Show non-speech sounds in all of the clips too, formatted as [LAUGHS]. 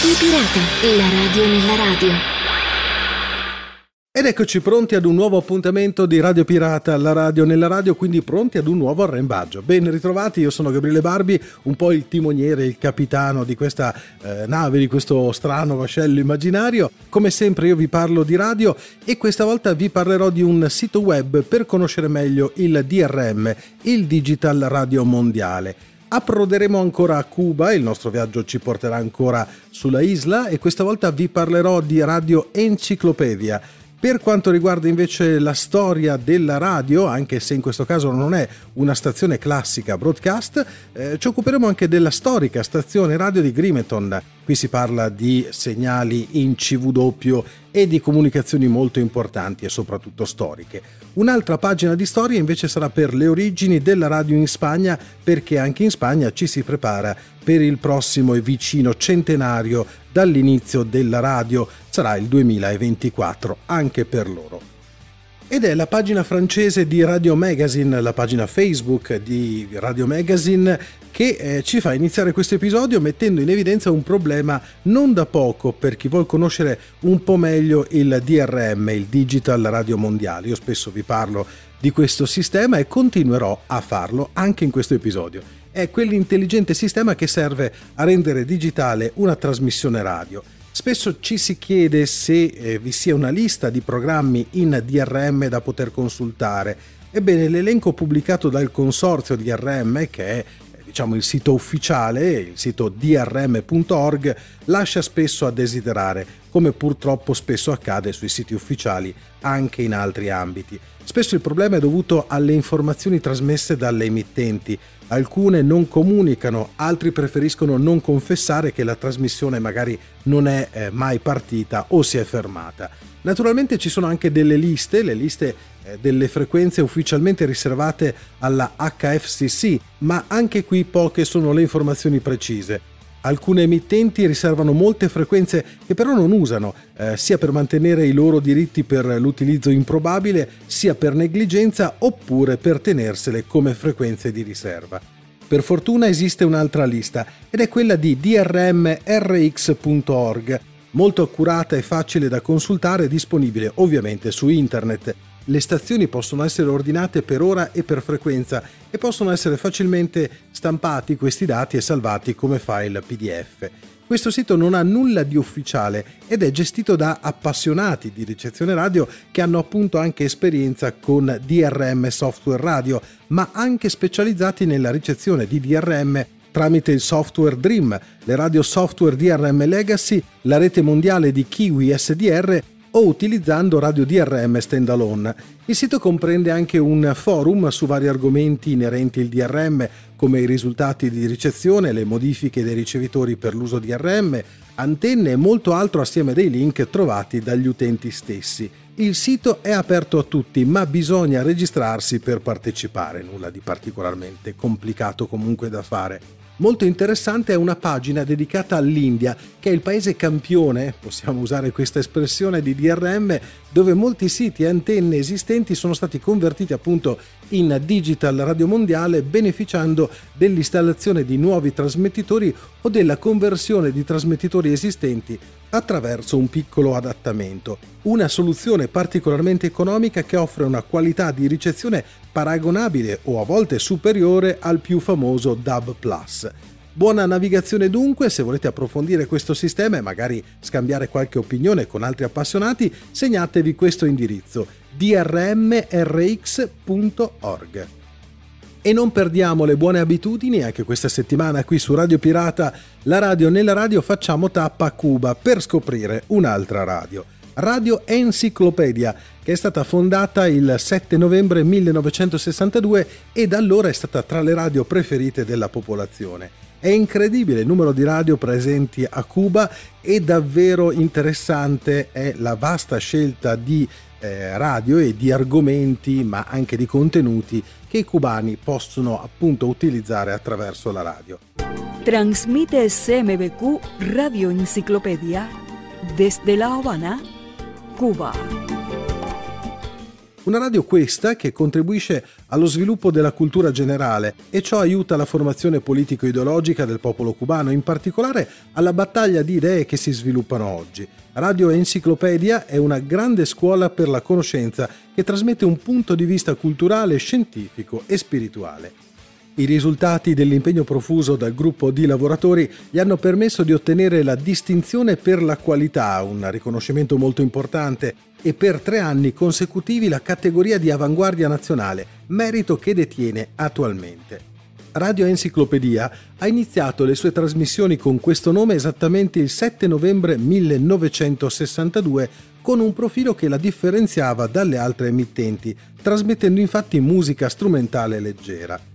Radio Pirata, la radio nella radio. Ed eccoci pronti ad un nuovo appuntamento di Radio Pirata, la radio nella radio, quindi pronti ad un nuovo arrembaggio. Ben ritrovati, io sono Gabriele Barbi, un po' il timoniere, il capitano di questa eh, nave, di questo strano vascello immaginario. Come sempre io vi parlo di radio e questa volta vi parlerò di un sito web per conoscere meglio il DRM, il Digital Radio Mondiale. Approderemo ancora a Cuba, il nostro viaggio ci porterà ancora sulla isla e questa volta vi parlerò di Radio Enciclopedia. Per quanto riguarda invece la storia della radio, anche se in questo caso non è una stazione classica broadcast, eh, ci occuperemo anche della storica stazione radio di Grimeton. Qui si parla di segnali in CV e di comunicazioni molto importanti e soprattutto storiche. Un'altra pagina di storia invece sarà per le origini della radio in Spagna, perché anche in Spagna ci si prepara per il prossimo e vicino centenario dall'inizio della radio, sarà il 2024 anche per loro. Ed è la pagina francese di Radio Magazine, la pagina Facebook di Radio Magazine, che eh, ci fa iniziare questo episodio mettendo in evidenza un problema non da poco per chi vuol conoscere un po' meglio il DRM, il Digital Radio Mondiale. Io spesso vi parlo di questo sistema e continuerò a farlo anche in questo episodio. È quell'intelligente sistema che serve a rendere digitale una trasmissione radio Spesso ci si chiede se eh, vi sia una lista di programmi in DRM da poter consultare. Ebbene, l'elenco pubblicato dal consorzio DRM, che è eh, diciamo il sito ufficiale, il sito drm.org, lascia spesso a desiderare, come purtroppo spesso accade sui siti ufficiali anche in altri ambiti. Spesso il problema è dovuto alle informazioni trasmesse dalle emittenti, alcune non comunicano, altri preferiscono non confessare che la trasmissione magari non è eh, mai partita o si è fermata. Naturalmente ci sono anche delle liste, le liste eh, delle frequenze ufficialmente riservate alla HFCC, ma anche qui poche sono le informazioni precise. Alcune emittenti riservano molte frequenze che però non usano, eh, sia per mantenere i loro diritti per l'utilizzo improbabile, sia per negligenza oppure per tenersele come frequenze di riserva. Per fortuna esiste un'altra lista ed è quella di drmrx.org, molto accurata e facile da consultare, disponibile ovviamente su internet le stazioni possono essere ordinate per ora e per frequenza e possono essere facilmente stampati questi dati e salvati come file PDF. Questo sito non ha nulla di ufficiale ed è gestito da appassionati di ricezione radio che hanno appunto anche esperienza con DRM software radio, ma anche specializzati nella ricezione di DRM tramite il software Dream, le radio software DRM Legacy, la rete mondiale di Kiwi SDR o utilizzando Radio DRM standalone. Il sito comprende anche un forum su vari argomenti inerenti al DRM, come i risultati di ricezione, le modifiche dei ricevitori per l'uso DRM, antenne e molto altro assieme dei link trovati dagli utenti stessi. Il sito è aperto a tutti, ma bisogna registrarsi per partecipare, nulla di particolarmente complicato comunque da fare. Molto interessante è una pagina dedicata all'India, che è il paese campione, possiamo usare questa espressione, di DRM, dove molti siti e antenne esistenti sono stati convertiti appunto in digital radio mondiale beneficiando dell'installazione di nuovi trasmettitori o della conversione di trasmettitori esistenti attraverso un piccolo adattamento, una soluzione particolarmente economica che offre una qualità di ricezione paragonabile o a volte superiore al più famoso DAB+. Buona navigazione dunque, se volete approfondire questo sistema e magari scambiare qualche opinione con altri appassionati, segnatevi questo indirizzo drmrx.org. E non perdiamo le buone abitudini, anche questa settimana qui su Radio Pirata, la radio nella radio facciamo tappa a Cuba per scoprire un'altra radio. Radio Enciclopedia, che è stata fondata il 7 novembre 1962 e da allora è stata tra le radio preferite della popolazione. È incredibile il numero di radio presenti a Cuba e davvero interessante è la vasta scelta di eh, radio e di argomenti, ma anche di contenuti che i cubani possono appunto utilizzare attraverso la radio. Transmite SMBQ Radio Enciclopedia desde La Habana, Cuba. Una radio questa che contribuisce allo sviluppo della cultura generale e ciò aiuta la formazione politico-ideologica del popolo cubano, in particolare alla battaglia di idee che si sviluppano oggi. Radio Enciclopedia è una grande scuola per la conoscenza che trasmette un punto di vista culturale, scientifico e spirituale. I risultati dell'impegno profuso dal gruppo di lavoratori gli hanno permesso di ottenere la distinzione per la qualità, un riconoscimento molto importante, e per tre anni consecutivi la categoria di avanguardia nazionale, merito che detiene attualmente. Radio Enciclopedia ha iniziato le sue trasmissioni con questo nome esattamente il 7 novembre 1962 con un profilo che la differenziava dalle altre emittenti, trasmettendo infatti musica strumentale leggera.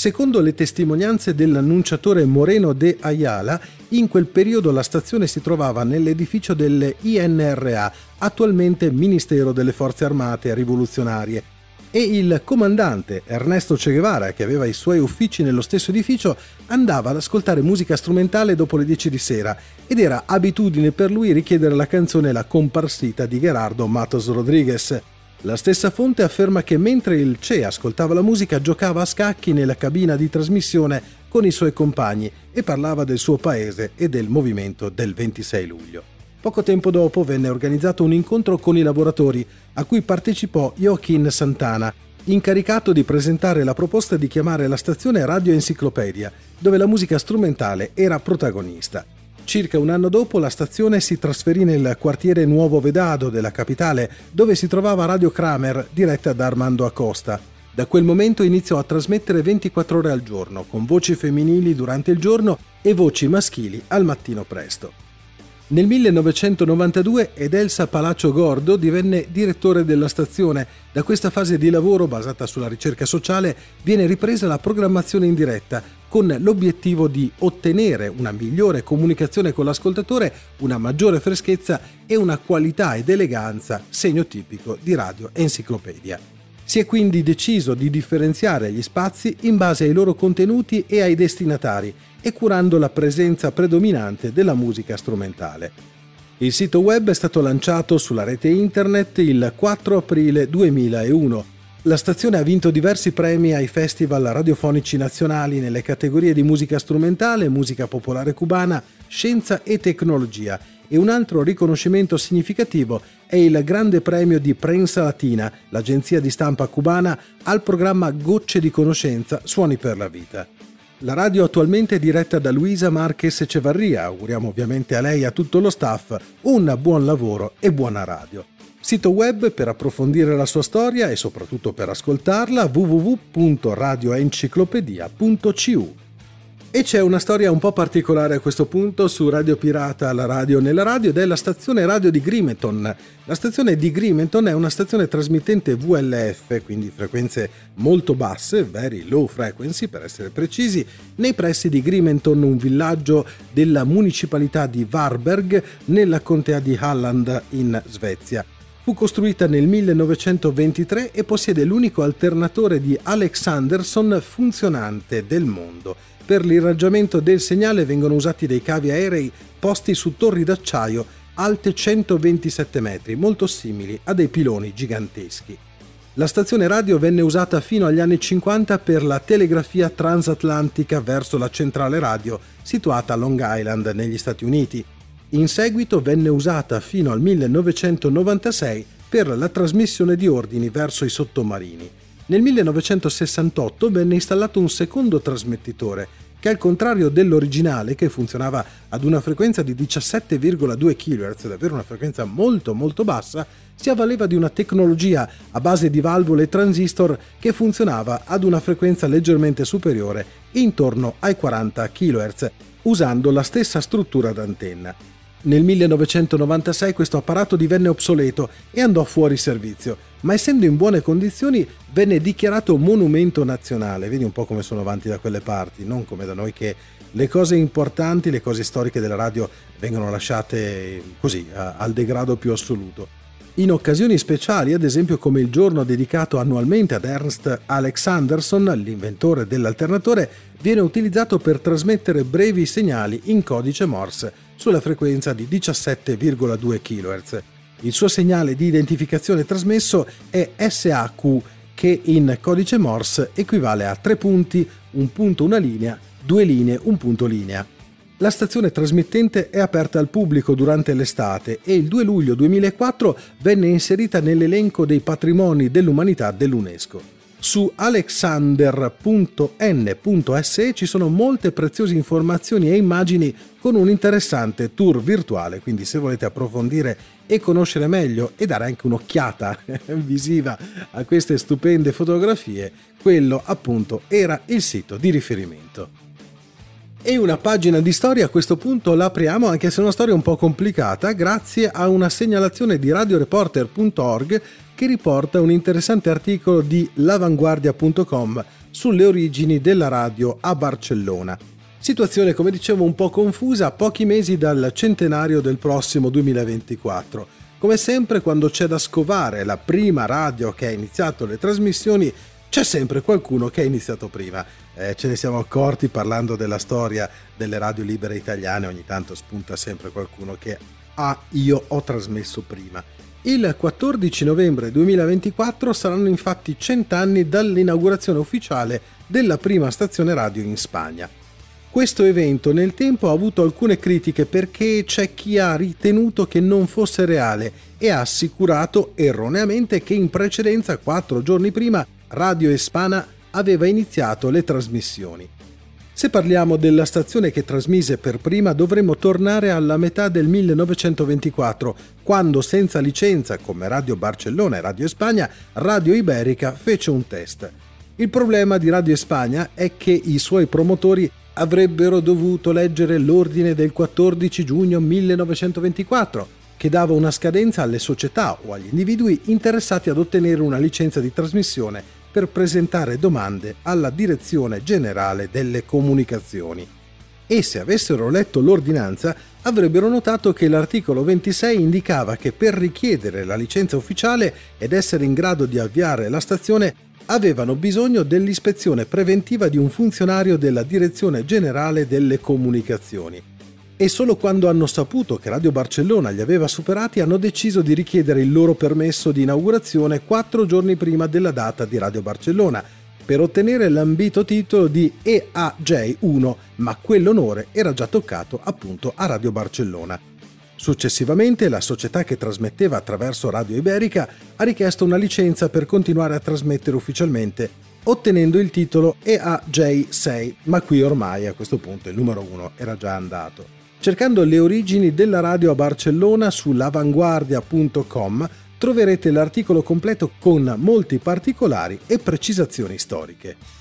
Secondo le testimonianze dell'annunciatore Moreno de Ayala, in quel periodo la stazione si trovava nell'edificio del INRA, attualmente Ministero delle Forze Armate Rivoluzionarie, e il comandante Ernesto Che Guevara, che aveva i suoi uffici nello stesso edificio, andava ad ascoltare musica strumentale dopo le 10 di sera ed era abitudine per lui richiedere la canzone La comparsita di Gerardo Matos Rodriguez. La stessa fonte afferma che mentre il Che ascoltava la musica giocava a scacchi nella cabina di trasmissione con i suoi compagni e parlava del suo paese e del movimento del 26 luglio. Poco tempo dopo venne organizzato un incontro con i lavoratori a cui partecipò Joaquin Santana, incaricato di presentare la proposta di chiamare la stazione Radio Enciclopedia, dove la musica strumentale era protagonista. Circa un anno dopo la stazione si trasferì nel quartiere Nuovo Vedado della capitale, dove si trovava Radio Kramer, diretta da Armando Acosta. Da quel momento iniziò a trasmettere 24 ore al giorno, con voci femminili durante il giorno e voci maschili al mattino presto. Nel 1992 Edelsa Palaccio Gordo divenne direttore della stazione. Da questa fase di lavoro, basata sulla ricerca sociale, viene ripresa la programmazione in diretta, con l'obiettivo di ottenere una migliore comunicazione con l'ascoltatore, una maggiore freschezza e una qualità ed eleganza, segno tipico di Radio Enciclopedia. Si è quindi deciso di differenziare gli spazi in base ai loro contenuti e ai destinatari e curando la presenza predominante della musica strumentale. Il sito web è stato lanciato sulla rete internet il 4 aprile 2001. La stazione ha vinto diversi premi ai festival radiofonici nazionali nelle categorie di musica strumentale, musica popolare cubana, scienza e tecnologia e un altro riconoscimento significativo è il Grande Premio di Prensa Latina, l'agenzia di stampa cubana, al programma Gocce di Conoscenza Suoni per la Vita. La radio attualmente è diretta da Luisa Marques Cevarria, auguriamo ovviamente a lei e a tutto lo staff un buon lavoro e buona radio. Sito web per approfondire la sua storia e soprattutto per ascoltarla www.radioenciclopedia.cu. E c'è una storia un po' particolare a questo punto su Radio Pirata, la radio nella radio, ed è la stazione radio di Grimeton. La stazione di Grimeton è una stazione trasmittente VLF, quindi frequenze molto basse, very low frequency per essere precisi, nei pressi di Grimeton, un villaggio della municipalità di Varberg, nella contea di Halland in Svezia. Fu costruita nel 1923 e possiede l'unico alternatore di Alex Anderson funzionante del mondo per l'irraggiamento del segnale vengono usati dei cavi aerei posti su torri d'acciaio alte 127 metri, molto simili a dei piloni giganteschi. La stazione radio venne usata fino agli anni 50 per la telegrafia transatlantica verso la centrale radio situata a Long Island negli Stati Uniti. In seguito venne usata fino al 1996 per la trasmissione di ordini verso i sottomarini. Nel 1968 venne installato un secondo trasmettitore che al contrario dell'originale che funzionava ad una frequenza di 17,2 kHz, davvero una frequenza molto molto bassa, si avvaleva di una tecnologia a base di valvole e transistor che funzionava ad una frequenza leggermente superiore, intorno ai 40 kHz, usando la stessa struttura d'antenna. Nel 1996 questo apparato divenne obsoleto e andò fuori servizio, ma essendo in buone condizioni venne dichiarato monumento nazionale. Vedi un po' come sono avanti da quelle parti, non come da noi che le cose importanti, le cose storiche della radio vengono lasciate così, al degrado più assoluto. In occasioni speciali, ad esempio come il giorno dedicato annualmente ad Ernst Alexanderson, l'inventore dell'alternatore, viene utilizzato per trasmettere brevi segnali in codice Morse sulla frequenza di 17,2 kHz. Il suo segnale di identificazione trasmesso è SAQ, che in codice Morse equivale a tre punti, un punto una linea, due linee, un punto linea. La stazione trasmittente è aperta al pubblico durante l'estate e il 2 luglio 2004 venne inserita nell'elenco dei patrimoni dell'umanità dell'UNESCO. Su alexander.n.se ci sono molte preziose informazioni e immagini con un interessante tour virtuale, quindi se volete approfondire e conoscere meglio e dare anche un'occhiata [LAUGHS] visiva a queste stupende fotografie, quello appunto era il sito di riferimento. E una pagina di storia a questo punto l'apriamo, anche se è una storia un po' complicata, grazie a una segnalazione di radioreporter.org che riporta un interessante articolo di lavanguardia.com sulle origini della radio a Barcellona. Situazione, come dicevo, un po' confusa a pochi mesi dal centenario del prossimo 2024. Come sempre, quando c'è da scovare la prima radio che ha iniziato le trasmissioni, c'è sempre qualcuno che ha iniziato prima. Eh, ce ne siamo accorti parlando della storia delle radio libere italiane, ogni tanto spunta sempre qualcuno che ah, io ho trasmesso prima. Il 14 novembre 2024 saranno infatti cent'anni dall'inaugurazione ufficiale della prima stazione radio in Spagna. Questo evento nel tempo ha avuto alcune critiche perché c'è chi ha ritenuto che non fosse reale e ha assicurato erroneamente che in precedenza, quattro giorni prima, Radio Espana aveva iniziato le trasmissioni. Se parliamo della stazione che trasmise per prima dovremmo tornare alla metà del 1924, quando senza licenza come Radio Barcellona e Radio Spagna, Radio Iberica fece un test. Il problema di Radio Spagna è che i suoi promotori avrebbero dovuto leggere l'ordine del 14 giugno 1924, che dava una scadenza alle società o agli individui interessati ad ottenere una licenza di trasmissione per presentare domande alla Direzione Generale delle Comunicazioni. E se avessero letto l'ordinanza avrebbero notato che l'articolo 26 indicava che per richiedere la licenza ufficiale ed essere in grado di avviare la stazione avevano bisogno dell'ispezione preventiva di un funzionario della Direzione Generale delle Comunicazioni e solo quando hanno saputo che Radio Barcellona li aveva superati hanno deciso di richiedere il loro permesso di inaugurazione quattro giorni prima della data di Radio Barcellona per ottenere l'ambito titolo di EAJ1, ma quell'onore era già toccato appunto a Radio Barcellona. Successivamente la società che trasmetteva attraverso Radio Iberica ha richiesto una licenza per continuare a trasmettere ufficialmente, ottenendo il titolo EAJ6, ma qui ormai a questo punto il numero 1 era già andato. Cercando le origini della radio a Barcellona su lavanguardia.com troverete l'articolo completo con molti particolari e precisazioni storiche.